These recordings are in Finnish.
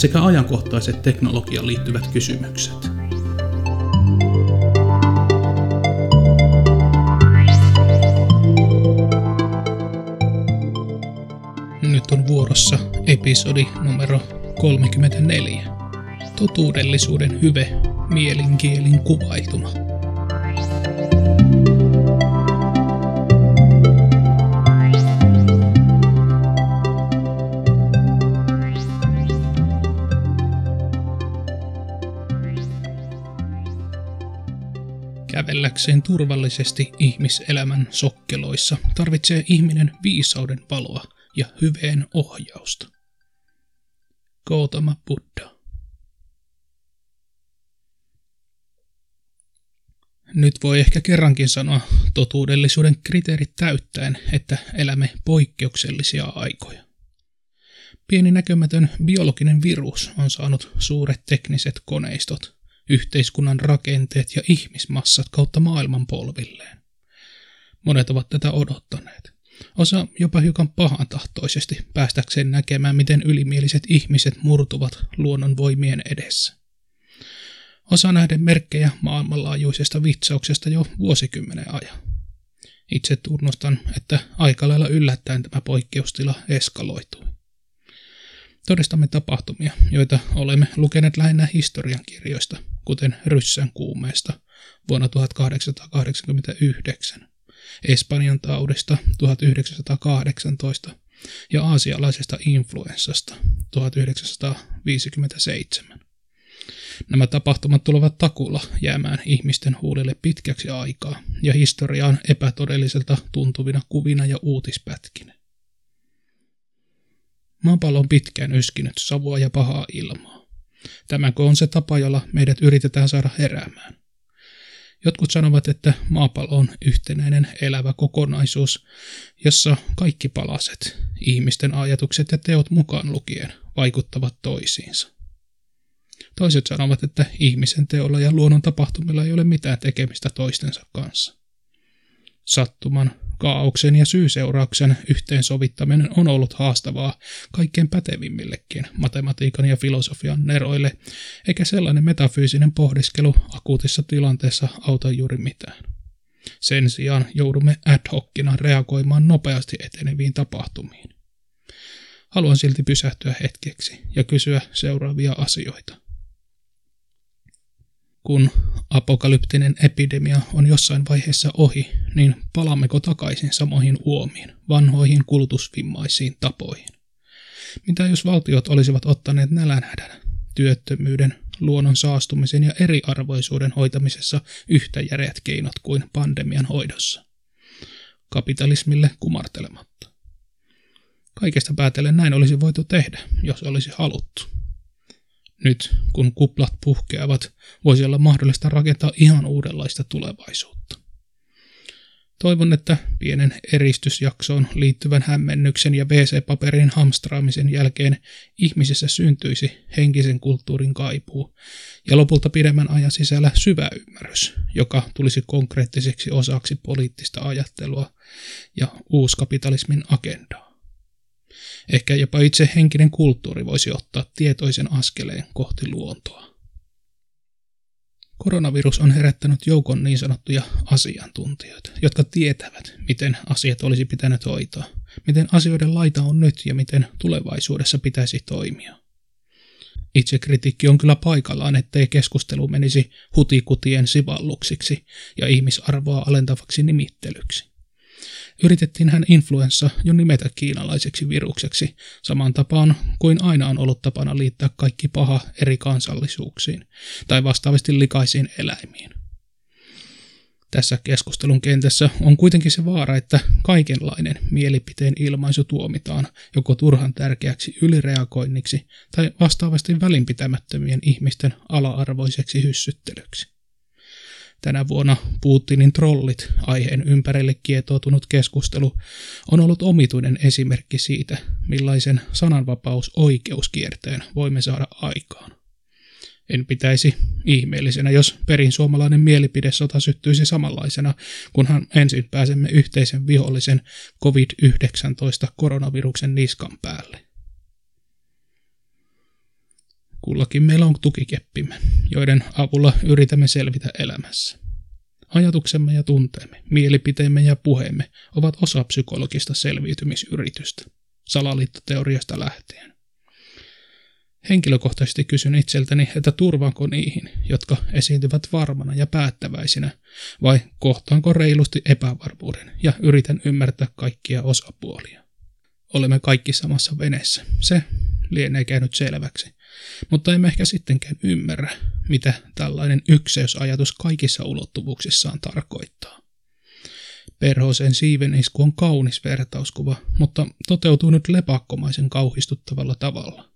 sekä ajankohtaiset teknologiaan liittyvät kysymykset. Nyt on vuorossa episodi numero 34. Totuudellisuuden hyve mielinkielin kuvailtuna. Kävelläkseen turvallisesti ihmiselämän sokkeloissa tarvitsee ihminen viisauden valoa ja hyveen ohjausta. Gautama Buddha. Nyt voi ehkä kerrankin sanoa totuudellisuuden kriteerit täyttäen, että elämme poikkeuksellisia aikoja. Pieni näkymätön biologinen virus on saanut suuret tekniset koneistot, yhteiskunnan rakenteet ja ihmismassat kautta maailman polvilleen. Monet ovat tätä odottaneet. Osa jopa hiukan pahantahtoisesti päästäkseen näkemään, miten ylimieliset ihmiset murtuvat luonnon voimien edessä. Osa näiden merkkejä maailmanlaajuisesta vitsauksesta jo vuosikymmenen ajan. Itse tunnustan, että aika lailla yllättäen tämä poikkeustila eskaloitui. Todistamme tapahtumia, joita olemme lukeneet lähinnä historiankirjoista, kuten Ryssän kuumeesta vuonna 1889, Espanjan taudista 1918 ja aasialaisesta influenssasta 1957. Nämä tapahtumat tulevat takulla jäämään ihmisten huulille pitkäksi aikaa ja historiaan epätodelliselta tuntuvina kuvina ja uutispätkinä. Maapallo on pitkään yskinyt savua ja pahaa ilmaa. Tämäkö on se tapa, jolla meidät yritetään saada heräämään? Jotkut sanovat, että maapallo on yhtenäinen elävä kokonaisuus, jossa kaikki palaset, ihmisten ajatukset ja teot mukaan lukien, vaikuttavat toisiinsa. Toiset sanovat, että ihmisen teolla ja luonnon tapahtumilla ei ole mitään tekemistä toistensa kanssa. Sattuman, kaauksen ja syyseurauksen yhteensovittaminen on ollut haastavaa kaikkein pätevimmillekin matematiikan ja filosofian neroille, eikä sellainen metafyysinen pohdiskelu akuutissa tilanteessa auta juuri mitään. Sen sijaan joudumme ad hocina reagoimaan nopeasti eteneviin tapahtumiin. Haluan silti pysähtyä hetkeksi ja kysyä seuraavia asioita kun apokalyptinen epidemia on jossain vaiheessa ohi, niin palammeko takaisin samoihin uomiin, vanhoihin kulutusvimmaisiin tapoihin? Mitä jos valtiot olisivat ottaneet nälänhädän, työttömyyden, luonnon saastumisen ja eriarvoisuuden hoitamisessa yhtä järeät keinot kuin pandemian hoidossa? Kapitalismille kumartelematta. Kaikesta päätellen näin olisi voitu tehdä, jos olisi haluttu. Nyt, kun kuplat puhkeavat, voisi olla mahdollista rakentaa ihan uudenlaista tulevaisuutta. Toivon, että pienen eristysjaksoon liittyvän hämmennyksen ja BC-paperin hamstraamisen jälkeen ihmisessä syntyisi henkisen kulttuurin kaipuu ja lopulta pidemmän ajan sisällä syvä ymmärrys, joka tulisi konkreettiseksi osaksi poliittista ajattelua ja uuskapitalismin agendaa. Ehkä jopa itse henkinen kulttuuri voisi ottaa tietoisen askeleen kohti luontoa. Koronavirus on herättänyt joukon niin sanottuja asiantuntijoita, jotka tietävät, miten asiat olisi pitänyt hoitaa, miten asioiden laita on nyt ja miten tulevaisuudessa pitäisi toimia. Itse kritiikki on kyllä paikallaan, ettei keskustelu menisi hutikutien sivalluksiksi ja ihmisarvoa alentavaksi nimittelyksi. Yritettiin hän influenssa jo nimetä kiinalaiseksi virukseksi, saman tapaan kuin aina on ollut tapana liittää kaikki paha eri kansallisuuksiin tai vastaavasti likaisiin eläimiin. Tässä keskustelun kentässä on kuitenkin se vaara, että kaikenlainen mielipiteen ilmaisu tuomitaan joko turhan tärkeäksi ylireagoinniksi tai vastaavasti välinpitämättömien ihmisten ala-arvoiseksi hyssyttelyksi. Tänä vuonna Putinin trollit aiheen ympärille kietoutunut keskustelu on ollut omituinen esimerkki siitä, millaisen sananvapaus-oikeuskierteen voimme saada aikaan. En pitäisi ihmeellisenä, jos perin suomalainen mielipidesota syttyisi samanlaisena, kunhan ensin pääsemme yhteisen vihollisen COVID-19 koronaviruksen niskan päälle. Kullakin meillä on tukikeppimme, joiden avulla yritämme selvitä elämässä. Ajatuksemme ja tunteemme, mielipiteemme ja puheemme ovat osa psykologista selviytymisyritystä, salaliittoteoriasta lähtien. Henkilökohtaisesti kysyn itseltäni, että turvaanko niihin, jotka esiintyvät varmana ja päättäväisinä, vai kohtaanko reilusti epävarmuuden ja yritän ymmärtää kaikkia osapuolia. Olemme kaikki samassa veneessä. Se lienee käynyt selväksi. Mutta emme ehkä sittenkään ymmärrä, mitä tällainen ykseysajatus kaikissa ulottuvuuksissaan tarkoittaa. Perhoseen siivenisku on kaunis vertauskuva, mutta toteutuu nyt lepakkomaisen kauhistuttavalla tavalla.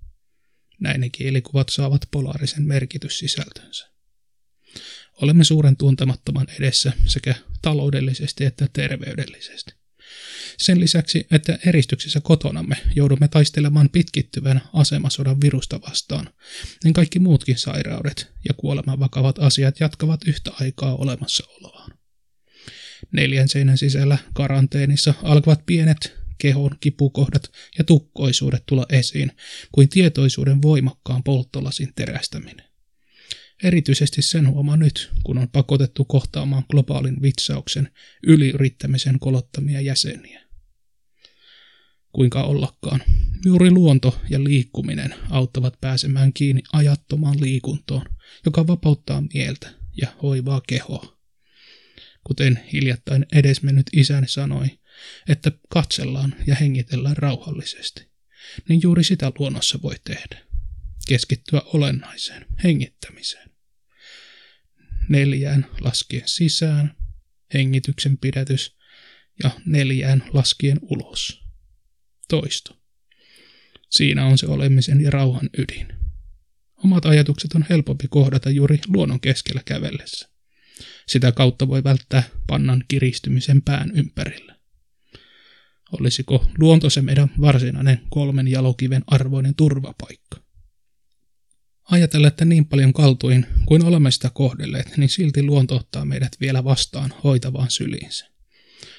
Näin ne kielikuvat saavat polaarisen merkityssisältönsä. Olemme suuren tuntemattoman edessä sekä taloudellisesti että terveydellisesti. Sen lisäksi, että eristyksissä kotonamme joudumme taistelemaan pitkittyvän asemasodan virusta vastaan, niin kaikki muutkin sairaudet ja kuoleman vakavat asiat jatkavat yhtä aikaa olemassaoloaan. Neljän seinän sisällä karanteenissa alkavat pienet kehon kipukohdat ja tukkoisuudet tulla esiin kuin tietoisuuden voimakkaan polttolasin terästäminen. Erityisesti sen huomaa nyt, kun on pakotettu kohtaamaan globaalin vitsauksen yliyrittämisen kolottamia jäseniä kuinka ollakaan. Juuri luonto ja liikkuminen auttavat pääsemään kiinni ajattomaan liikuntoon, joka vapauttaa mieltä ja hoivaa kehoa. Kuten hiljattain edesmennyt isäni sanoi, että katsellaan ja hengitellään rauhallisesti, niin juuri sitä luonnossa voi tehdä. Keskittyä olennaiseen, hengittämiseen. Neljään laskien sisään, hengityksen pidätys ja neljään laskien ulos toisto. Siinä on se olemisen ja rauhan ydin. Omat ajatukset on helpompi kohdata juuri luonnon keskellä kävellessä. Sitä kautta voi välttää pannan kiristymisen pään ympärillä. Olisiko luonto se meidän varsinainen kolmen jalokiven arvoinen turvapaikka? Ajatella, että niin paljon kaltuin kuin olemme sitä kohdelleet, niin silti luonto ottaa meidät vielä vastaan hoitavaan syliinsä.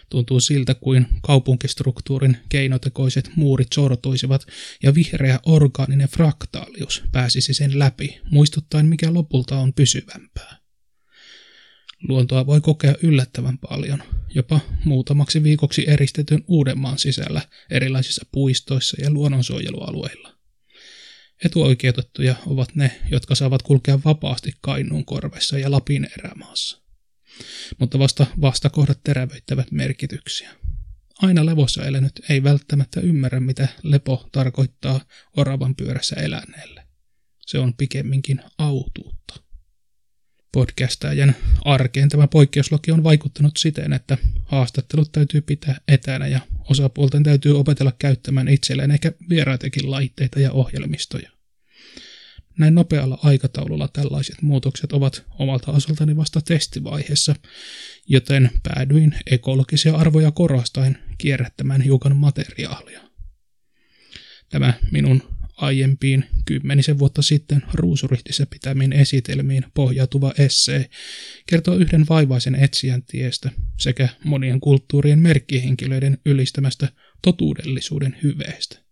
Tuntuu siltä, kuin kaupunkistruktuurin keinotekoiset muurit sortuisivat ja vihreä orgaaninen fraktaalius pääsisi sen läpi, muistuttaen mikä lopulta on pysyvämpää. Luontoa voi kokea yllättävän paljon, jopa muutamaksi viikoksi eristetyn Uudenmaan sisällä erilaisissa puistoissa ja luonnonsuojelualueilla. Etuoikeutettuja ovat ne, jotka saavat kulkea vapaasti Kainuun korvessa ja Lapin erämaassa mutta vasta vastakohdat terävöittävät merkityksiä. Aina levossa elänyt ei välttämättä ymmärrä, mitä lepo tarkoittaa oravan pyörässä eläneelle. Se on pikemminkin autuutta. Podcastajan arkeen tämä poikkeuslaki on vaikuttanut siten, että haastattelut täytyy pitää etänä ja osapuolten täytyy opetella käyttämään itselleen ehkä vieraitakin laitteita ja ohjelmistoja. Näin nopealla aikataululla tällaiset muutokset ovat omalta osaltani vasta testivaiheessa, joten päädyin ekologisia arvoja korostaen kierrättämään hiukan materiaalia. Tämä minun aiempiin kymmenisen vuotta sitten ruusurihtissä pitämiin esitelmiin pohjautuva essee kertoo yhden vaivaisen etsijän tiestä sekä monien kulttuurien merkkihenkilöiden ylistämästä totuudellisuuden hyveestä.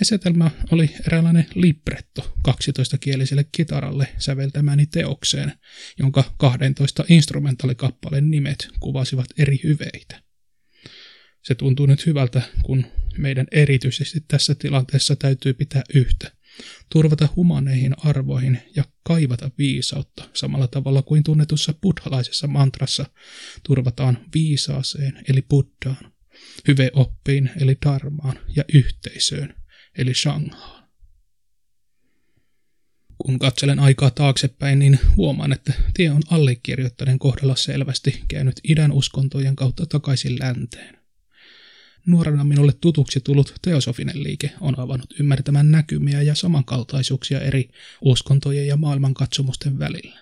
Esetelmä oli eräänlainen libretto 12-kieliselle kitaralle säveltämäni teokseen, jonka 12 instrumentaalikappaleen nimet kuvasivat eri hyveitä. Se tuntuu nyt hyvältä, kun meidän erityisesti tässä tilanteessa täytyy pitää yhtä, turvata humaneihin arvoihin ja kaivata viisautta samalla tavalla kuin tunnetussa buddhalaisessa mantrassa turvataan viisaaseen eli buddhaan, hyveoppiin eli dharmaan ja yhteisöön eli Shanghaan. Kun katselen aikaa taaksepäin, niin huomaan, että tie on allekirjoittaneen kohdalla selvästi käynyt idän uskontojen kautta takaisin länteen. Nuorena minulle tutuksi tullut teosofinen liike on avannut ymmärtämään näkymiä ja samankaltaisuuksia eri uskontojen ja maailmankatsomusten välillä.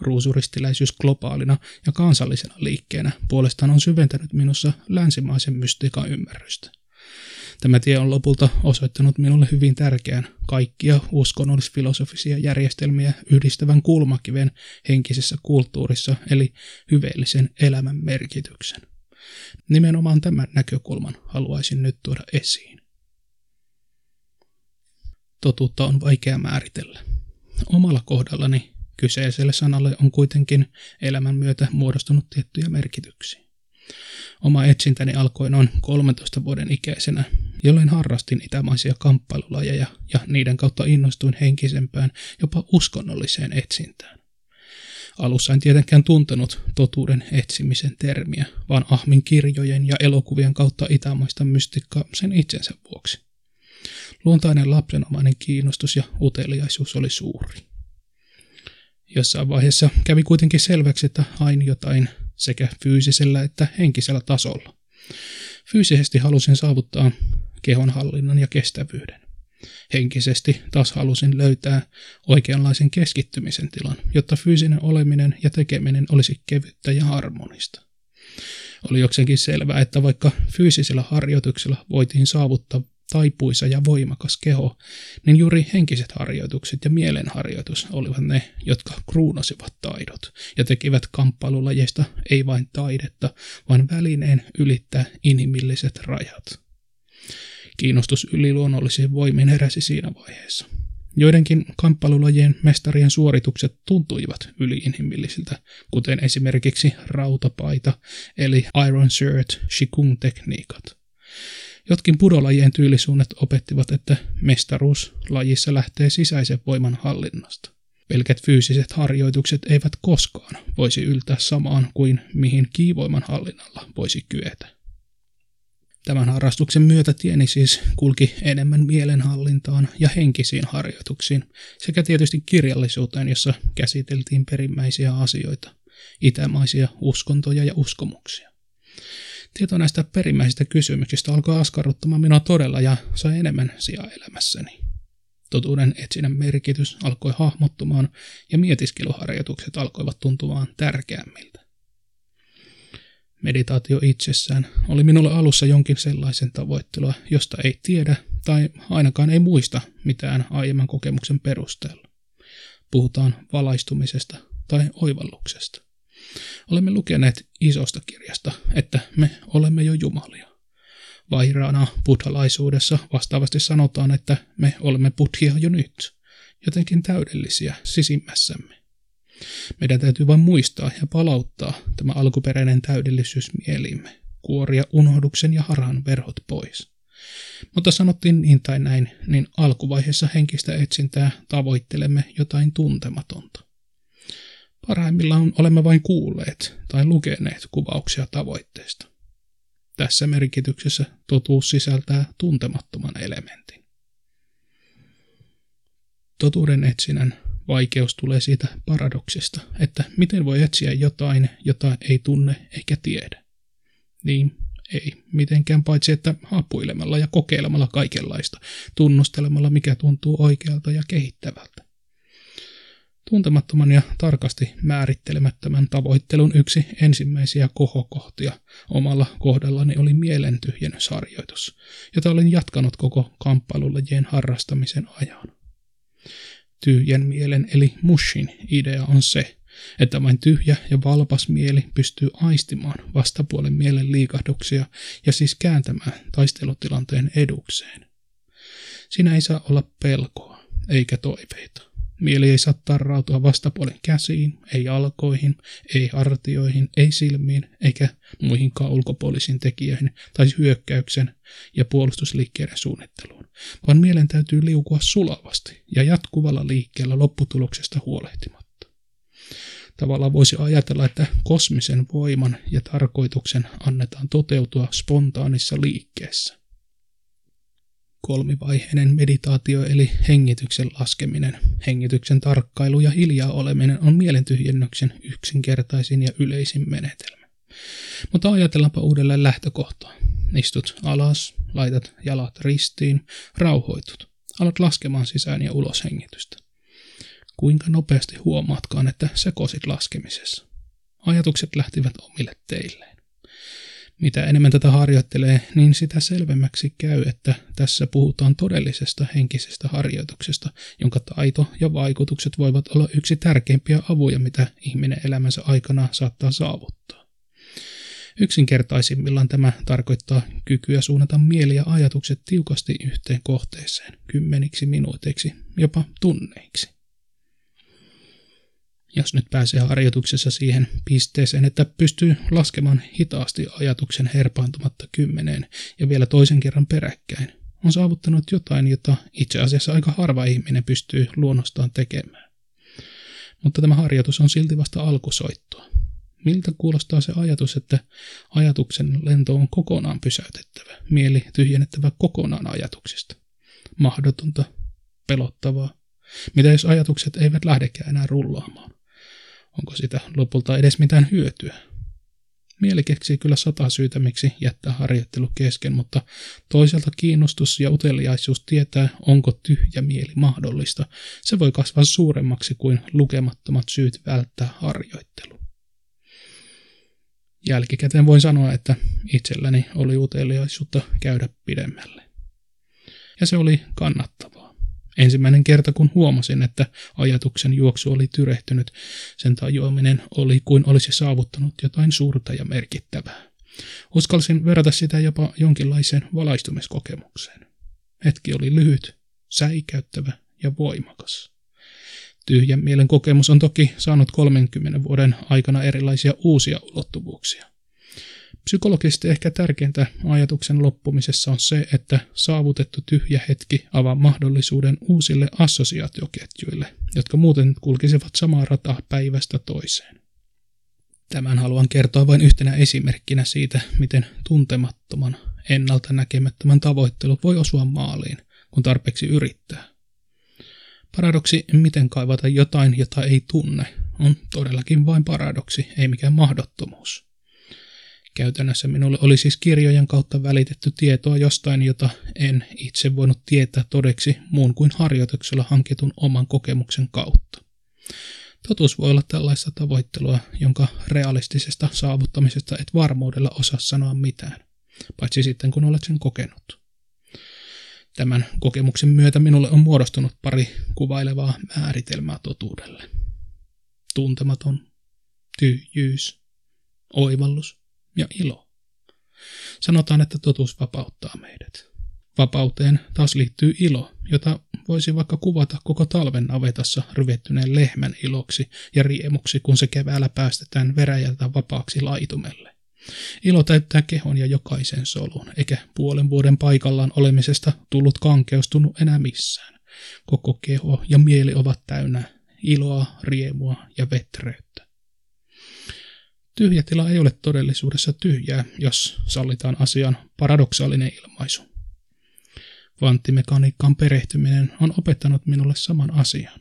Ruusuristiläisyys globaalina ja kansallisena liikkeenä puolestaan on syventänyt minussa länsimaisen mystiikan ymmärrystä. Tämä tie on lopulta osoittanut minulle hyvin tärkeän kaikkia uskonnollisfilosofisia järjestelmiä yhdistävän kulmakiven henkisessä kulttuurissa, eli hyveellisen elämän merkityksen. Nimenomaan tämän näkökulman haluaisin nyt tuoda esiin. Totuutta on vaikea määritellä. Omalla kohdallani kyseiselle sanalle on kuitenkin elämän myötä muodostunut tiettyjä merkityksiä. Oma etsintäni alkoi noin 13 vuoden ikäisenä, jolloin harrastin itämaisia kamppailulajeja ja niiden kautta innostuin henkisempään, jopa uskonnolliseen etsintään. Alussa en tietenkään tuntenut totuuden etsimisen termiä, vaan ahmin kirjojen ja elokuvien kautta itämaista mystikkaa sen itsensä vuoksi. Luontainen lapsenomainen kiinnostus ja uteliaisuus oli suuri. Jossain vaiheessa kävi kuitenkin selväksi, että hain jotain sekä fyysisellä että henkisellä tasolla. Fyysisesti halusin saavuttaa kehonhallinnan ja kestävyyden. Henkisesti taas halusin löytää oikeanlaisen keskittymisen tilan, jotta fyysinen oleminen ja tekeminen olisi kevyttä ja harmonista. Oli jokseenkin selvää, että vaikka fyysisellä harjoituksella voitiin saavuttaa taipuisa ja voimakas keho, niin juuri henkiset harjoitukset ja mielenharjoitus olivat ne, jotka kruunasivat taidot ja tekivät kamppailulajeista ei vain taidetta, vaan välineen ylittää inhimilliset rajat. Kiinnostus yliluonnollisiin voimiin heräsi siinä vaiheessa. Joidenkin kamppailulajien mestarien suoritukset tuntuivat yliinhimillisiltä, kuten esimerkiksi rautapaita eli Iron Shirt Shikung-tekniikat. Jotkin pudolajien tyylisuunnat opettivat, että mestaruus lajissa lähtee sisäisen voiman hallinnasta. Pelkät fyysiset harjoitukset eivät koskaan voisi yltää samaan kuin mihin kiivoiman hallinnalla voisi kyetä. Tämän harrastuksen myötä tieni siis kulki enemmän mielenhallintaan ja henkisiin harjoituksiin sekä tietysti kirjallisuuteen, jossa käsiteltiin perimmäisiä asioita, itämaisia uskontoja ja uskomuksia. Tieto näistä perimmäisistä kysymyksistä alkoi askarruttamaan minua todella ja sai enemmän sijaa elämässäni. Totuuden etsinnän merkitys alkoi hahmottumaan ja mietiskeluharjoitukset alkoivat tuntumaan tärkeämmiltä. Meditaatio itsessään oli minulle alussa jonkin sellaisen tavoittelua, josta ei tiedä tai ainakaan ei muista mitään aiemman kokemuksen perusteella. Puhutaan valaistumisesta tai oivalluksesta. Olemme lukeneet isosta kirjasta, että me olemme jo jumalia. Vairana buddhalaisuudessa vastaavasti sanotaan, että me olemme buddhia jo nyt, jotenkin täydellisiä sisimmässämme. Meidän täytyy vain muistaa ja palauttaa tämä alkuperäinen täydellisyys mielimme, kuoria unohduksen ja harhan verhot pois. Mutta sanottiin niin tai näin, niin alkuvaiheessa henkistä etsintää tavoittelemme jotain tuntematonta. Parhaimmillaan olemme vain kuulleet tai lukeneet kuvauksia tavoitteesta. Tässä merkityksessä totuus sisältää tuntemattoman elementin. Totuuden etsinnän vaikeus tulee siitä paradoksista, että miten voi etsiä jotain, jota ei tunne eikä tiedä. Niin, ei mitenkään paitsi, että hapuilemalla ja kokeilemalla kaikenlaista, tunnustelemalla mikä tuntuu oikealta ja kehittävältä. Tuntemattoman ja tarkasti määrittelemättömän tavoittelun yksi ensimmäisiä kohokohtia omalla kohdallani oli mielen tyhjennysharjoitus, jota olin jatkanut koko kamppailulajien harrastamisen ajan. Tyhjän mielen eli mushin idea on se, että vain tyhjä ja valpas mieli pystyy aistimaan vastapuolen mielen liikahduksia ja siis kääntämään taistelutilanteen edukseen. Siinä ei saa olla pelkoa eikä toiveita. Mieli ei saa tarrautua vastapuolen käsiin, ei alkoihin, ei hartioihin, ei silmiin, eikä muihinkaan ulkopuolisiin tekijöihin tai hyökkäyksen ja puolustusliikkeiden suunnitteluun, vaan mielen täytyy liukua sulavasti ja jatkuvalla liikkeellä lopputuloksesta huolehtimatta. Tavallaan voisi ajatella, että kosmisen voiman ja tarkoituksen annetaan toteutua spontaanissa liikkeessä. Kolmivaiheinen meditaatio eli hengityksen laskeminen, hengityksen tarkkailu ja hiljaa oleminen on mielentyhjennyksen yksinkertaisin ja yleisin menetelmä. Mutta ajatellaanpa uudelleen lähtökohtaa. Istut alas, laitat jalat ristiin, rauhoitut. Alat laskemaan sisään ja ulos hengitystä. Kuinka nopeasti huomaatkaan, että sekosit laskemisessa? Ajatukset lähtivät omille teilleen. Mitä enemmän tätä harjoittelee, niin sitä selvemmäksi käy, että tässä puhutaan todellisesta henkisestä harjoituksesta, jonka taito ja vaikutukset voivat olla yksi tärkeimpiä avuja, mitä ihminen elämänsä aikana saattaa saavuttaa. Yksinkertaisimmillaan tämä tarkoittaa kykyä suunnata mieli ja ajatukset tiukasti yhteen kohteeseen, kymmeniksi minuuteiksi, jopa tunneiksi. Jos nyt pääsee harjoituksessa siihen pisteeseen, että pystyy laskemaan hitaasti ajatuksen herpaantumatta kymmeneen ja vielä toisen kerran peräkkäin, on saavuttanut jotain, jota itse asiassa aika harva ihminen pystyy luonnostaan tekemään. Mutta tämä harjoitus on silti vasta alkusoittoa. Miltä kuulostaa se ajatus, että ajatuksen lento on kokonaan pysäytettävä, mieli tyhjennettävä kokonaan ajatuksista? Mahdotonta, pelottavaa. Mitä jos ajatukset eivät lähdekään enää rullaamaan? Onko sitä lopulta edes mitään hyötyä? Mieli keksii kyllä sata syytä, miksi jättää harjoittelu kesken, mutta toisaalta kiinnostus ja uteliaisuus tietää, onko tyhjä mieli mahdollista. Se voi kasvaa suuremmaksi kuin lukemattomat syyt välttää harjoittelu. Jälkikäteen voin sanoa, että itselläni oli uteliaisuutta käydä pidemmälle. Ja se oli kannattavaa. Ensimmäinen kerta, kun huomasin, että ajatuksen juoksu oli tyrehtynyt, sen tajuaminen oli kuin olisi saavuttanut jotain suurta ja merkittävää. Uskalsin verrata sitä jopa jonkinlaiseen valaistumiskokemukseen. Hetki oli lyhyt, säikäyttävä ja voimakas. Tyhjän mielen kokemus on toki saanut 30 vuoden aikana erilaisia uusia ulottuvuuksia. Psykologisesti ehkä tärkeintä ajatuksen loppumisessa on se, että saavutettu tyhjä hetki avaa mahdollisuuden uusille assosiaatioketjuille, jotka muuten kulkisivat samaa rataa päivästä toiseen. Tämän haluan kertoa vain yhtenä esimerkkinä siitä, miten tuntemattoman, ennalta näkemättömän tavoittelu voi osua maaliin, kun tarpeeksi yrittää. Paradoksi, miten kaivata jotain, jota ei tunne, on todellakin vain paradoksi, ei mikään mahdottomuus. Käytännössä minulle oli siis kirjojen kautta välitetty tietoa jostain, jota en itse voinut tietää todeksi muun kuin harjoituksella hankitun oman kokemuksen kautta. Totuus voi olla tällaista tavoittelua, jonka realistisesta saavuttamisesta et varmuudella osaa sanoa mitään, paitsi sitten kun olet sen kokenut. Tämän kokemuksen myötä minulle on muodostunut pari kuvailevaa määritelmää totuudelle. Tuntematon, tyhjyys, oivallus ja ilo. Sanotaan, että totuus vapauttaa meidät. Vapauteen taas liittyy ilo, jota voisi vaikka kuvata koko talven navetassa ryvettyneen lehmän iloksi ja riemuksi, kun se keväällä päästetään veräjältä vapaaksi laitumelle. Ilo täyttää kehon ja jokaisen solun, eikä puolen vuoden paikallaan olemisesta tullut kankeustunut enää missään. Koko keho ja mieli ovat täynnä iloa, riemua ja vetreyttä. Tyhjä tila ei ole todellisuudessa tyhjää, jos sallitaan asian paradoksaalinen ilmaisu. Kvanttimekaniikkaan perehtyminen on opettanut minulle saman asian.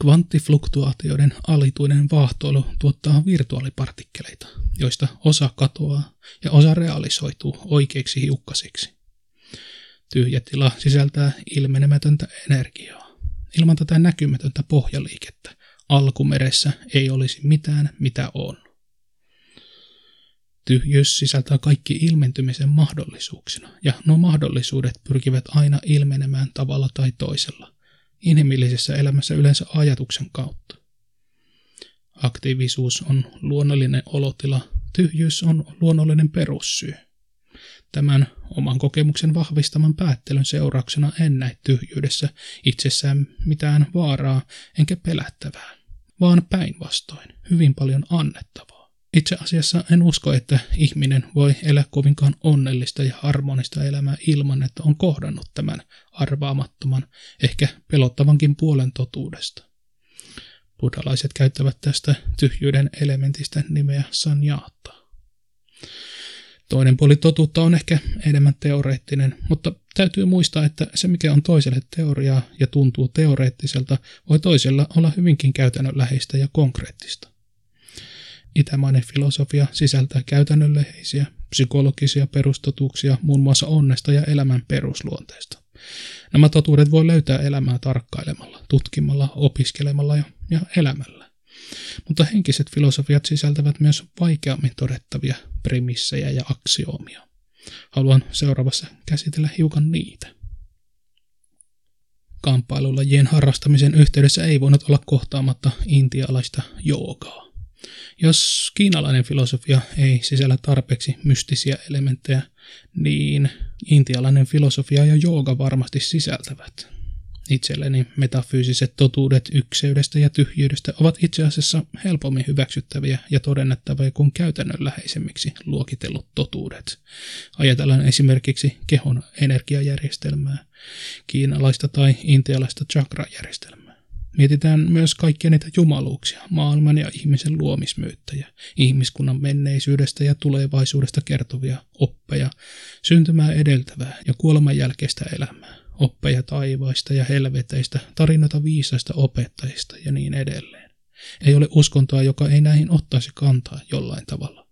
Kvanttifluktuaatioiden alituinen vaahtoilu tuottaa virtuaalipartikkeleita, joista osa katoaa ja osa realisoituu oikeiksi hiukkasiksi. Tyhjä tila sisältää ilmenemätöntä energiaa. Ilman tätä näkymätöntä pohjaliikettä alkumeressä ei olisi mitään, mitä on. Tyhjyys sisältää kaikki ilmentymisen mahdollisuuksina, ja nuo mahdollisuudet pyrkivät aina ilmenemään tavalla tai toisella, inhimillisessä elämässä yleensä ajatuksen kautta. Aktiivisuus on luonnollinen olotila, tyhjyys on luonnollinen perussyy. Tämän oman kokemuksen vahvistaman päättelyn seurauksena en näe tyhjyydessä itsessään mitään vaaraa enkä pelättävää, vaan päinvastoin hyvin paljon annettavaa. Itse asiassa en usko, että ihminen voi elää kovinkaan onnellista ja harmonista elämää ilman, että on kohdannut tämän arvaamattoman, ehkä pelottavankin puolen totuudesta. Buddhalaiset käyttävät tästä tyhjyyden elementistä nimeä sanjaatta. Toinen puoli totuutta on ehkä enemmän teoreettinen, mutta Täytyy muistaa, että se mikä on toiselle teoriaa ja tuntuu teoreettiselta, voi toisella olla hyvinkin käytännönläheistä ja konkreettista. Itämainen filosofia sisältää käytännönläheisiä, psykologisia perustotuuksia muun muassa onnesta ja elämän perusluonteesta. Nämä totuudet voi löytää elämää tarkkailemalla, tutkimalla, opiskelemalla ja, ja elämällä. Mutta henkiset filosofiat sisältävät myös vaikeammin todettavia premissejä ja aksioomia. Haluan seuraavassa käsitellä hiukan niitä. Kamppailulajien harrastamisen yhteydessä ei voinut olla kohtaamatta intialaista joogaa. Jos kiinalainen filosofia ei sisällä tarpeeksi mystisiä elementtejä, niin intialainen filosofia ja jooga varmasti sisältävät. Itselleni metafyysiset totuudet ykseydestä ja tyhjyydestä ovat itse asiassa helpommin hyväksyttäviä ja todennettavia kuin käytännönläheisemmiksi luokitellut totuudet. Ajatellaan esimerkiksi kehon energiajärjestelmää, kiinalaista tai intialaista chakrajärjestelmää. Mietitään myös kaikkia niitä jumaluuksia, maailman ja ihmisen luomismyyttäjä, ihmiskunnan menneisyydestä ja tulevaisuudesta kertovia oppeja, syntymää edeltävää ja kuoleman jälkeistä elämää oppeja taivaista ja helveteistä, tarinoita viisaista opettajista ja niin edelleen. Ei ole uskontoa, joka ei näihin ottaisi kantaa jollain tavalla.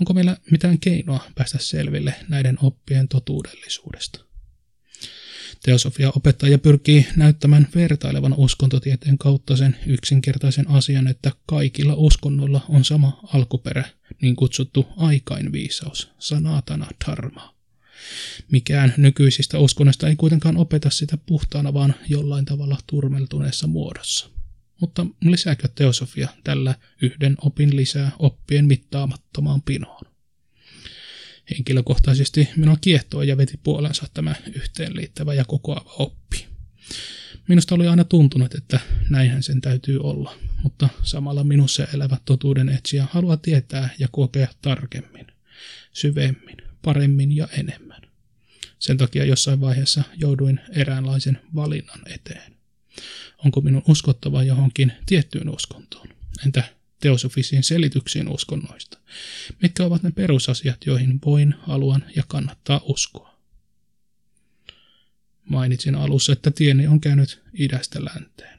Onko meillä mitään keinoa päästä selville näiden oppien totuudellisuudesta? Teosofia opettaja pyrkii näyttämään vertailevan uskontotieteen kautta sen yksinkertaisen asian, että kaikilla uskonnoilla on sama alkuperä, niin kutsuttu aikainviisaus, sanatana dharma. Mikään nykyisistä uskonnoista ei kuitenkaan opeta sitä puhtaana, vaan jollain tavalla turmeltuneessa muodossa. Mutta lisääkö teosofia tällä yhden opin lisää oppien mittaamattomaan pinoon? Henkilökohtaisesti minua kiehtoo ja veti puolensa tämä yhteenliittävä ja kokoava oppi. Minusta oli aina tuntunut, että näinhän sen täytyy olla, mutta samalla minussa elävä totuuden etsiä haluaa tietää ja kokea tarkemmin, syvemmin, paremmin ja enemmän. Sen takia jossain vaiheessa jouduin eräänlaisen valinnan eteen. Onko minun uskottava johonkin tiettyyn uskontoon? Entä teosofisiin selityksiin uskonnoista? Mitkä ovat ne perusasiat, joihin voin, haluan ja kannattaa uskoa? Mainitsin alussa, että tieni on käynyt idästä länteen.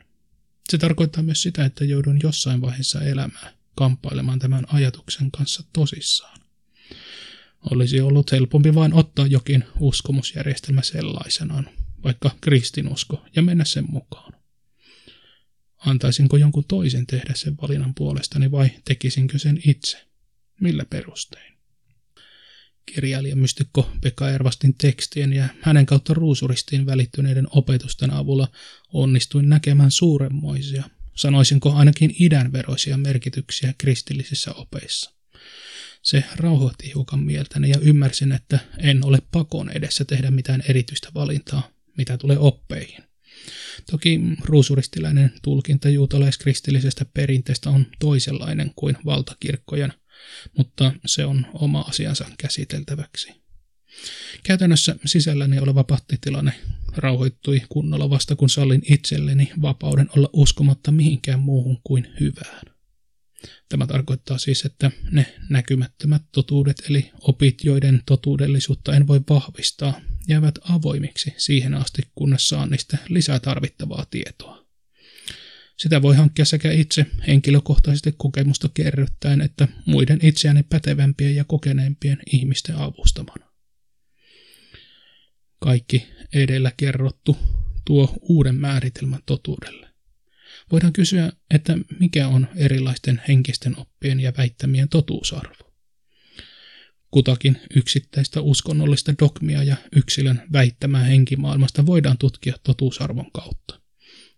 Se tarkoittaa myös sitä, että joudun jossain vaiheessa elämää kamppailemaan tämän ajatuksen kanssa tosissaan. Olisi ollut helpompi vain ottaa jokin uskomusjärjestelmä sellaisenaan, vaikka kristinusko, ja mennä sen mukaan. Antaisinko jonkun toisen tehdä sen valinnan puolestani vai tekisinkö sen itse? Millä perustein? Kirjailija mystikko Pekka Ervastin tekstien ja hänen kautta ruusuristiin välittyneiden opetusten avulla onnistuin näkemään suuremmoisia, sanoisinko ainakin idänveroisia merkityksiä kristillisissä opeissa. Se rauhoitti hiukan mieltäni ja ymmärsin, että en ole pakon edessä tehdä mitään erityistä valintaa, mitä tulee oppeihin. Toki ruusuristiläinen tulkinta juutalaiskristillisestä perinteestä on toisenlainen kuin valtakirkkojen, mutta se on oma asiansa käsiteltäväksi. Käytännössä sisälläni oleva pattitilanne rauhoittui kunnolla vasta kun sallin itselleni vapauden olla uskomatta mihinkään muuhun kuin hyvään. Tämä tarkoittaa siis, että ne näkymättömät totuudet eli opit, joiden totuudellisuutta en voi vahvistaa, jäävät avoimiksi siihen asti, kunnes saan niistä lisää tarvittavaa tietoa. Sitä voi hankkia sekä itse henkilökohtaisesti kokemusta kerryttäen että muiden itseäni pätevämpien ja kokeneempien ihmisten avustamana. Kaikki edellä kerrottu tuo uuden määritelmän totuudelle. Voidaan kysyä, että mikä on erilaisten henkisten oppien ja väittämien totuusarvo. Kutakin yksittäistä uskonnollista dogmia ja yksilön väittämää henkimaailmasta voidaan tutkia totuusarvon kautta.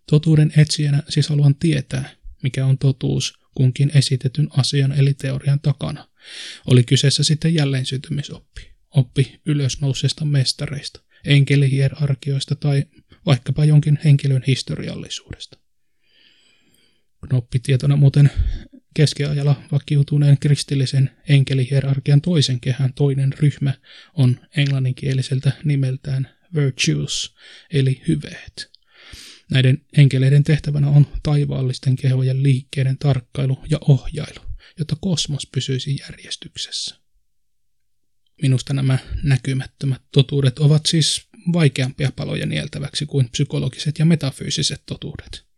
Totuuden etsijänä siis haluan tietää, mikä on totuus kunkin esitetyn asian eli teorian takana. Oli kyseessä sitten jälleen syntymisoppi, oppi ylösnousseista mestareista, enkelihierarkioista tai vaikkapa jonkin henkilön historiallisuudesta. Knoppitietona muuten keskiajalla vakiutuneen kristillisen enkelihierarkian toisen kehän toinen ryhmä on englanninkieliseltä nimeltään virtues, eli hyveet. Näiden enkeleiden tehtävänä on taivaallisten kehojen liikkeiden tarkkailu ja ohjailu, jotta kosmos pysyisi järjestyksessä. Minusta nämä näkymättömät totuudet ovat siis vaikeampia paloja nieltäväksi kuin psykologiset ja metafyysiset totuudet.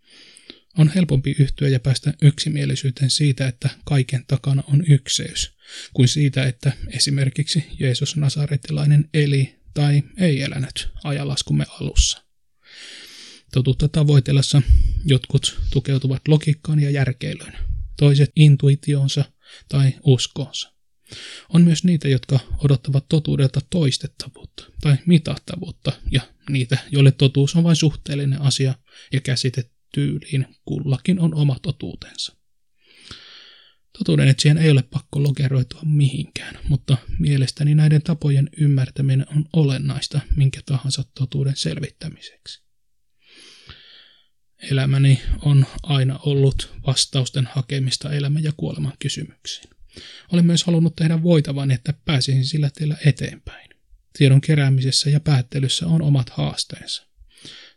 On helpompi yhtyä ja päästä yksimielisyyteen siitä, että kaiken takana on ykseys, kuin siitä, että esimerkiksi Jeesus Nasaretilainen eli tai ei elänyt ajalaskumme alussa. Totuutta tavoitellessa jotkut tukeutuvat logiikkaan ja järkeilyyn, toiset intuitionsa tai uskoonsa. On myös niitä, jotka odottavat totuudelta toistettavuutta tai mitattavuutta, ja niitä, joille totuus on vain suhteellinen asia ja käsitetyyliin kullakin on oma totuutensa. Totuuden etsijän ei ole pakko lokeroitua mihinkään, mutta mielestäni näiden tapojen ymmärtäminen on olennaista minkä tahansa totuuden selvittämiseksi. Elämäni on aina ollut vastausten hakemista elämän ja kuoleman kysymyksiin. Olen myös halunnut tehdä voitavan, että pääsisin sillä tiellä eteenpäin. Tiedon keräämisessä ja päättelyssä on omat haasteensa.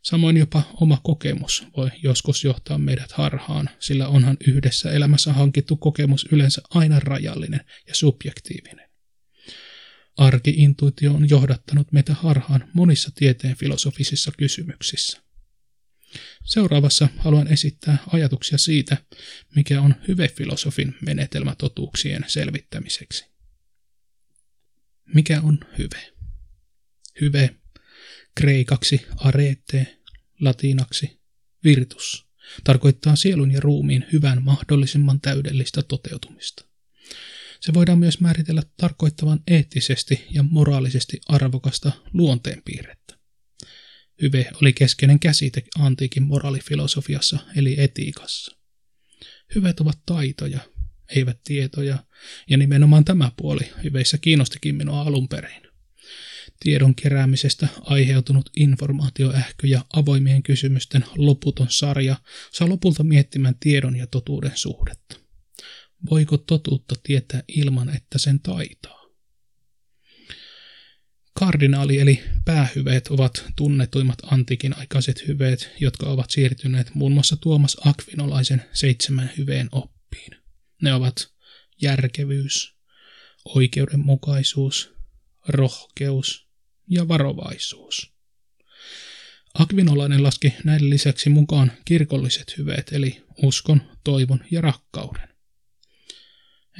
Samoin jopa oma kokemus voi joskus johtaa meidät harhaan, sillä onhan yhdessä elämässä hankittu kokemus yleensä aina rajallinen ja subjektiivinen. Arkiintuitio on johdattanut meitä harhaan monissa tieteen filosofisissa kysymyksissä. Seuraavassa haluan esittää ajatuksia siitä, mikä on hyve-filosofin menetelmä totuuksien selvittämiseksi. Mikä on hyve? Hyve, kreikaksi arete, latinaksi virtus, tarkoittaa sielun ja ruumiin hyvän mahdollisimman täydellistä toteutumista. Se voidaan myös määritellä tarkoittavan eettisesti ja moraalisesti arvokasta luonteenpiirrettä. Hyve oli keskeinen käsite antiikin moraalifilosofiassa eli etiikassa. Hyvet ovat taitoja, eivät tietoja, ja nimenomaan tämä puoli hyveissä kiinnostikin minua alun perin. Tiedon keräämisestä aiheutunut informaatioähkö ja avoimien kysymysten loputon sarja saa lopulta miettimään tiedon ja totuuden suhdetta. Voiko totuutta tietää ilman, että sen taitaa? Kardinaali eli päähyveet ovat tunnetuimmat antiikin aikaiset hyveet, jotka ovat siirtyneet muun muassa Tuomas Akvinolaisen seitsemän hyveen oppiin. Ne ovat järkevyys, oikeudenmukaisuus, rohkeus ja varovaisuus. Akvinolainen laski näiden lisäksi mukaan kirkolliset hyveet eli uskon, toivon ja rakkauden.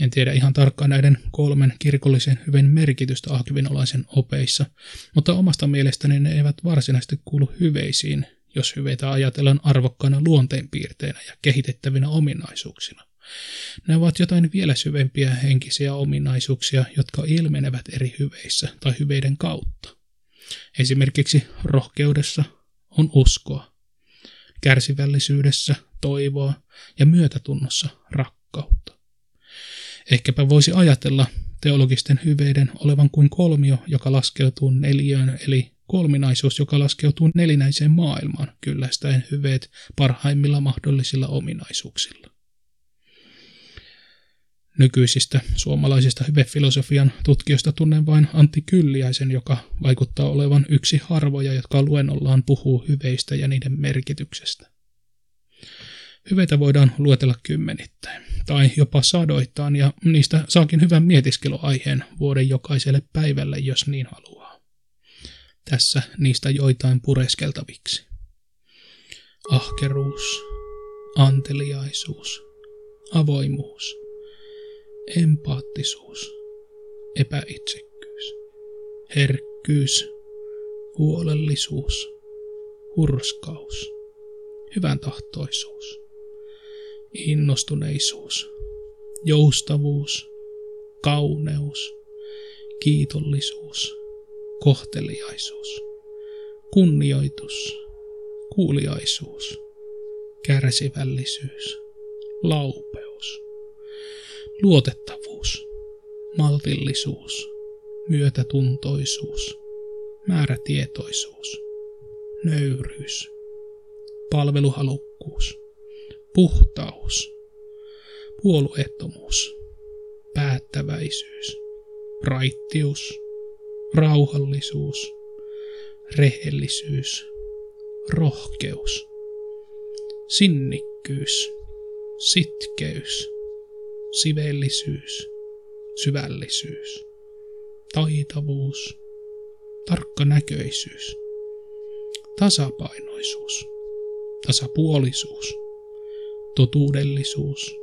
En tiedä ihan tarkkaan näiden kolmen kirkollisen hyvin merkitystä akvinolaisen opeissa, mutta omasta mielestäni ne eivät varsinaisesti kuulu hyveisiin, jos hyveitä ajatellaan arvokkaina luonteenpiirteinä ja kehitettävinä ominaisuuksina. Ne ovat jotain vielä syvempiä henkisiä ominaisuuksia, jotka ilmenevät eri hyveissä tai hyveiden kautta. Esimerkiksi rohkeudessa on uskoa, kärsivällisyydessä toivoa ja myötätunnossa rakkautta. Ehkäpä voisi ajatella teologisten hyveiden olevan kuin kolmio, joka laskeutuu neljöön, eli kolminaisuus, joka laskeutuu nelinäiseen maailmaan, kyllästäen hyveet parhaimmilla mahdollisilla ominaisuuksilla. Nykyisistä suomalaisista hyvefilosofian tutkijoista tunnen vain Antti Kylliäisen, joka vaikuttaa olevan yksi harvoja, jotka luennollaan puhuu hyveistä ja niiden merkityksestä. Hyveitä voidaan luetella kymmenittäin tai jopa sadoittain ja niistä saakin hyvän mietiskeluaiheen vuoden jokaiselle päivälle, jos niin haluaa. Tässä niistä joitain pureskeltaviksi. Ahkeruus, anteliaisuus, avoimuus, empaattisuus, epäitsekkyys, herkkyys, huolellisuus, hurskaus, hyvän tahtoisuus, innostuneisuus, joustavuus, kauneus, kiitollisuus, kohteliaisuus, kunnioitus, kuuliaisuus, kärsivällisyys, laupeus, luotettavuus, maltillisuus, myötätuntoisuus, määrätietoisuus, nöyryys, palveluhalukkuus, puhtaus, puolueettomuus, päättäväisyys, raittius, rauhallisuus, rehellisyys, rohkeus, sinnikkyys, sitkeys, sivellisyys, syvällisyys, taitavuus, tarkkanäköisyys, tasapainoisuus, tasapuolisuus, totuudellisuus,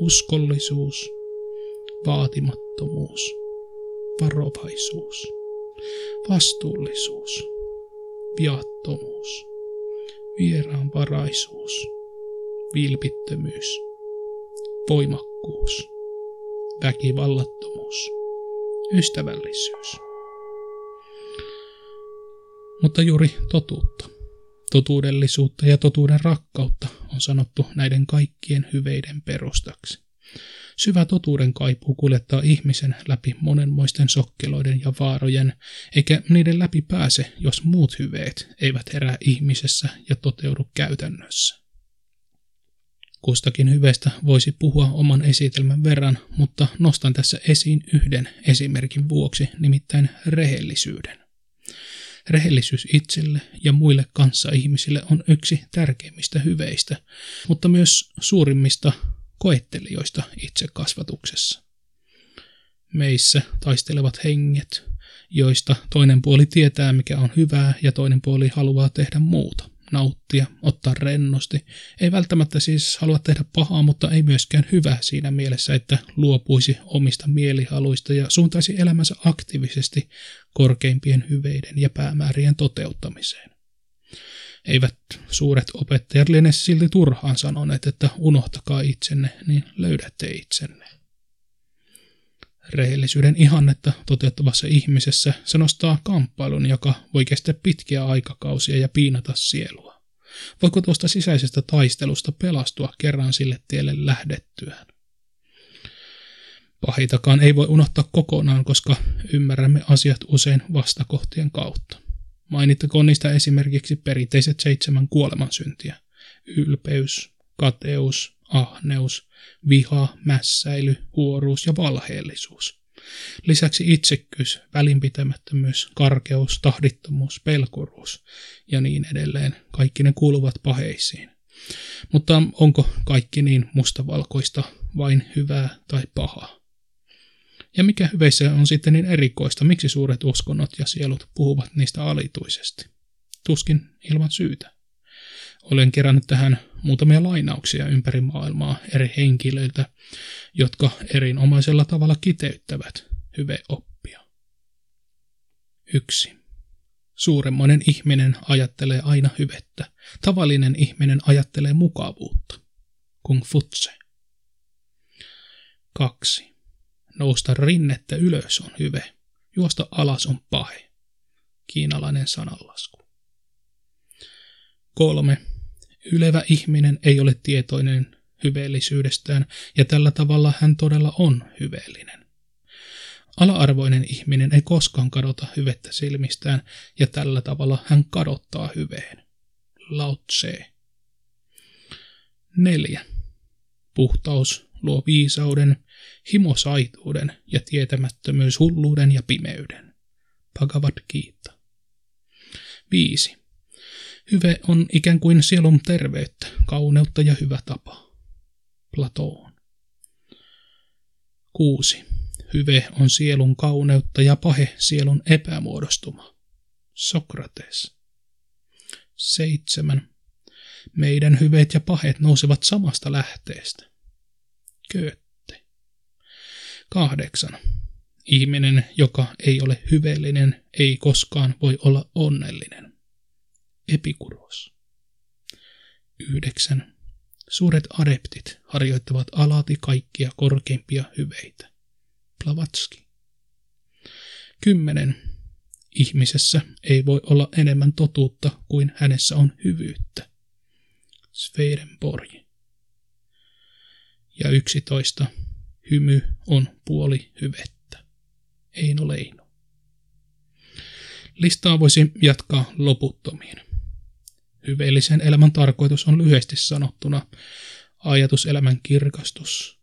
uskollisuus, vaatimattomuus, varovaisuus, vastuullisuus, viattomuus, vieraanvaraisuus, vilpittömyys, voimakkuus, väkivallattomuus, ystävällisyys. Mutta juuri totuutta, totuudellisuutta ja totuuden rakkautta on sanottu näiden kaikkien hyveiden perustaksi. Syvä totuuden kaipuu kuljettaa ihmisen läpi monenmoisten sokkeloiden ja vaarojen, eikä niiden läpi pääse, jos muut hyveet eivät herää ihmisessä ja toteudu käytännössä. Kustakin hyveestä voisi puhua oman esitelmän verran, mutta nostan tässä esiin yhden esimerkin vuoksi, nimittäin rehellisyyden. Rehellisyys itselle ja muille kanssa ihmisille on yksi tärkeimmistä hyveistä, mutta myös suurimmista koettelijoista itse kasvatuksessa. Meissä taistelevat henget, joista toinen puoli tietää, mikä on hyvää, ja toinen puoli haluaa tehdä muuta, nauttia, ottaa rennosti. Ei välttämättä siis halua tehdä pahaa, mutta ei myöskään hyvää siinä mielessä, että luopuisi omista mielihaluista ja suuntaisi elämänsä aktiivisesti korkeimpien hyveiden ja päämäärien toteuttamiseen. Eivät suuret opettajat liene silti turhaan sanoneet, että unohtakaa itsenne, niin löydätte itsenne. Rehellisyyden ihannetta toteuttavassa ihmisessä se nostaa kamppailun, joka voi kestää pitkiä aikakausia ja piinata sielua. Voiko tuosta sisäisestä taistelusta pelastua kerran sille tielle lähdettyään? Pahitakaan ei voi unohtaa kokonaan, koska ymmärrämme asiat usein vastakohtien kautta. Mainittakoon niistä esimerkiksi perinteiset seitsemän kuolemansyntiä. Ylpeys, kateus, ahneus, viha, mässäily, huoruus ja valheellisuus. Lisäksi itsekkyys, välinpitämättömyys, karkeus, tahdittomuus, pelkuruus ja niin edelleen. Kaikki ne kuuluvat paheisiin. Mutta onko kaikki niin mustavalkoista, vain hyvää tai pahaa? Ja mikä hyveissä on sitten niin erikoista, miksi suuret uskonnot ja sielut puhuvat niistä alituisesti? Tuskin ilman syytä. Olen kerännyt tähän muutamia lainauksia ympäri maailmaa eri henkilöiltä, jotka erinomaisella tavalla kiteyttävät hyveoppia. 1. Suuremmoinen ihminen ajattelee aina hyvettä. Tavallinen ihminen ajattelee mukavuutta. Kung futse. 2. Nousta rinnettä ylös on hyve, juosta alas on pahe. Kiinalainen sananlasku. Kolme. Ylevä ihminen ei ole tietoinen hyveellisyydestään, ja tällä tavalla hän todella on hyveellinen. Ala-arvoinen ihminen ei koskaan kadota hyvettä silmistään, ja tällä tavalla hän kadottaa hyveen. Lao Tse. Neljä. Puhtaus luo viisauden, himosaituuden ja tietämättömyys hulluuden ja pimeyden. Bhagavad Gita. 5. Hyve on ikään kuin sielun terveyttä, kauneutta ja hyvä tapa. Platoon. 6. Hyve on sielun kauneutta ja pahe sielun epämuodostuma. Sokrates. 7. Meidän hyveet ja pahet nousevat samasta lähteestä. Goethe. Kahdeksan. Ihminen, joka ei ole hyveellinen, ei koskaan voi olla onnellinen. Epikuros. Yhdeksän. Suuret adeptit harjoittavat alati kaikkia korkeimpia hyveitä. Blavatski. Kymmenen. Ihmisessä ei voi olla enemmän totuutta kuin hänessä on hyvyyttä. Swedenborg. Ja yksitoista. Hymy on puoli hyvettä. Eino Leino. Listaa voisi jatkaa loputtomiin. Hyveellisen elämän tarkoitus on lyhyesti sanottuna ajatuselämän kirkastus,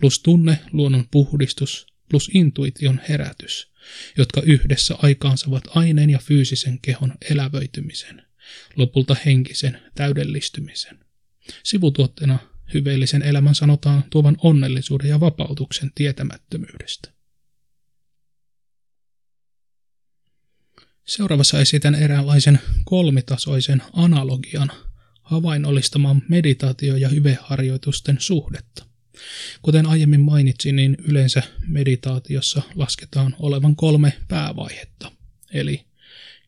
plus tunne luonnon puhdistus, plus intuition herätys, jotka yhdessä aikaansaavat aineen ja fyysisen kehon elävöitymisen, lopulta henkisen täydellistymisen. Sivutuotteena Hyveellisen elämän sanotaan tuovan onnellisuuden ja vapautuksen tietämättömyydestä. Seuraavassa esitän eräänlaisen kolmitasoisen analogian havainnollistamaan meditaatio- ja hyveharjoitusten suhdetta. Kuten aiemmin mainitsin, niin yleensä meditaatiossa lasketaan olevan kolme päävaihetta, eli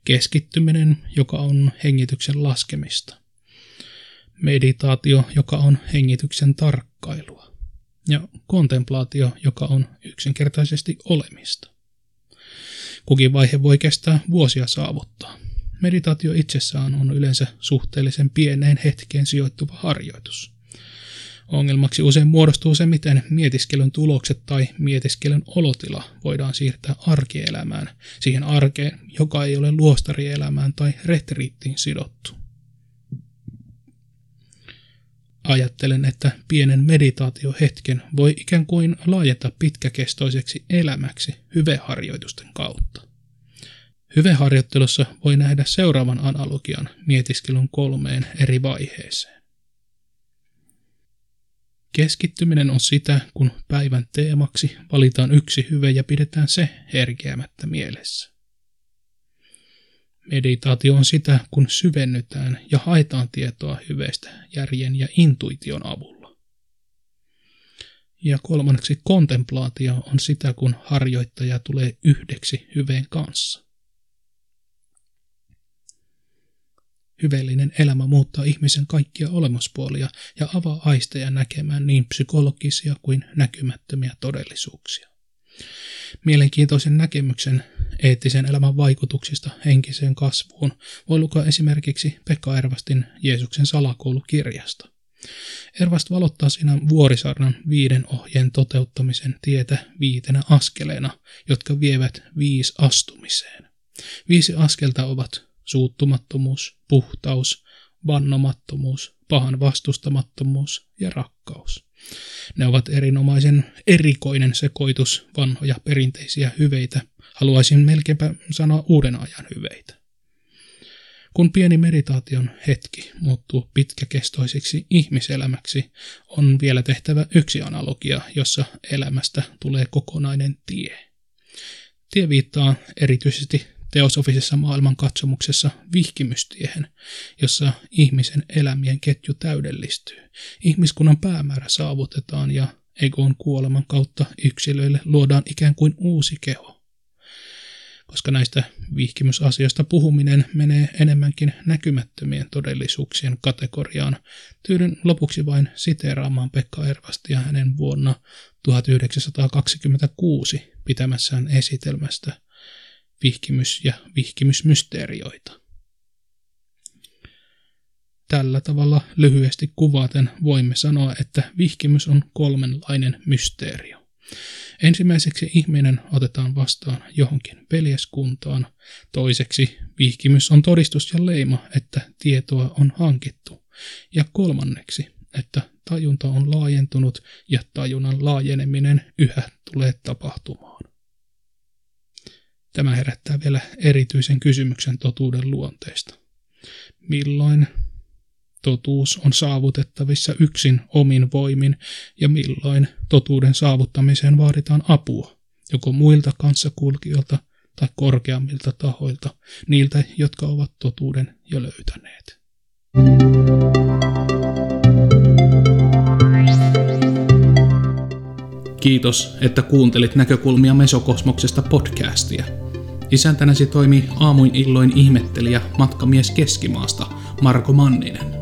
keskittyminen, joka on hengityksen laskemista, meditaatio, joka on hengityksen tarkkailua, ja kontemplaatio, joka on yksinkertaisesti olemista. Kukin vaihe voi kestää vuosia saavuttaa. Meditaatio itsessään on yleensä suhteellisen pieneen hetkeen sijoittuva harjoitus. Ongelmaksi usein muodostuu se, miten mietiskelyn tulokset tai mietiskelyn olotila voidaan siirtää arkielämään, siihen arkeen, joka ei ole luostarielämään tai retriittiin sidottu. Ajattelen, että pienen meditaatiohetken voi ikään kuin laajentaa pitkäkestoiseksi elämäksi hyveharjoitusten kautta. Hyveharjoittelussa voi nähdä seuraavan analogian mietiskelun kolmeen eri vaiheeseen. Keskittyminen on sitä, kun päivän teemaksi valitaan yksi hyve ja pidetään se herkeämättä mielessä. Meditaatio on sitä, kun syvennytään ja haetaan tietoa hyveistä järjen ja intuition avulla. Ja kolmanneksi kontemplaatio on sitä, kun harjoittaja tulee yhdeksi hyveen kanssa. Hyveellinen elämä muuttaa ihmisen kaikkia olemuspuolia ja avaa aisteja näkemään niin psykologisia kuin näkymättömiä todellisuuksia. Mielenkiintoisen näkemyksen eettisen elämän vaikutuksista henkiseen kasvuun voi lukea esimerkiksi Pekka Ervastin Jeesuksen salakoulukirjasta. Ervast valottaa siinä vuorisarnan viiden ohjeen toteuttamisen tietä viitenä askeleena, jotka vievät viisi astumiseen. Viisi askelta ovat suuttumattomuus, puhtaus, vannomattomuus, pahan vastustamattomuus ja rakkaus. Ne ovat erinomaisen erikoinen sekoitus vanhoja perinteisiä hyveitä, haluaisin melkeinpä sanoa uuden ajan hyveitä. Kun pieni meditaation hetki muuttuu pitkäkestoisiksi ihmiselämäksi, on vielä tehtävä yksi analogia, jossa elämästä tulee kokonainen tie. Tie viittaa erityisesti teosofisessa maailmankatsomuksessa vihkimystiehen, jossa ihmisen elämien ketju täydellistyy. Ihmiskunnan päämäärä saavutetaan ja egon kuoleman kautta yksilöille luodaan ikään kuin uusi keho. Koska näistä vihkimysasioista puhuminen menee enemmänkin näkymättömien todellisuuksien kategoriaan, tyydyn lopuksi vain siteeraamaan Pekka Ervastia hänen vuonna 1926 pitämässään esitelmästä – vihkimys- ja vihkimysmysteerioita. Tällä tavalla lyhyesti kuvaten voimme sanoa, että vihkimys on kolmenlainen mysteerio. Ensimmäiseksi ihminen otetaan vastaan johonkin veljeskuntaan. Toiseksi vihkimys on todistus ja leima, että tietoa on hankittu. Ja kolmanneksi, että tajunta on laajentunut ja tajunnan laajeneminen yhä tulee tapahtumaan. Tämä herättää vielä erityisen kysymyksen totuuden luonteesta. Milloin totuus on saavutettavissa yksin omin voimin ja milloin totuuden saavuttamiseen vaaditaan apua, joko muilta kanssakulkijoilta tai korkeammilta tahoilta, niiltä, jotka ovat totuuden jo löytäneet. Kiitos, että kuuntelit näkökulmia Mesokosmoksesta podcastia. Isäntänäsi toimi aamuin illoin ihmettelijä matkamies Keskimaasta Marko Manninen.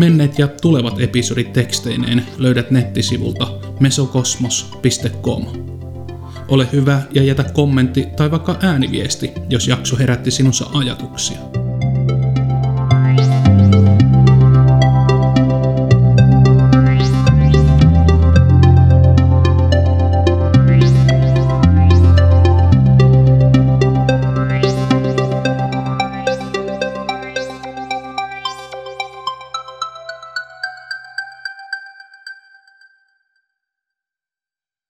Menneet ja tulevat episodit teksteineen löydät nettisivulta mesokosmos.com. Ole hyvä ja jätä kommentti tai vaikka ääniviesti, jos jakso herätti sinussa ajatuksia.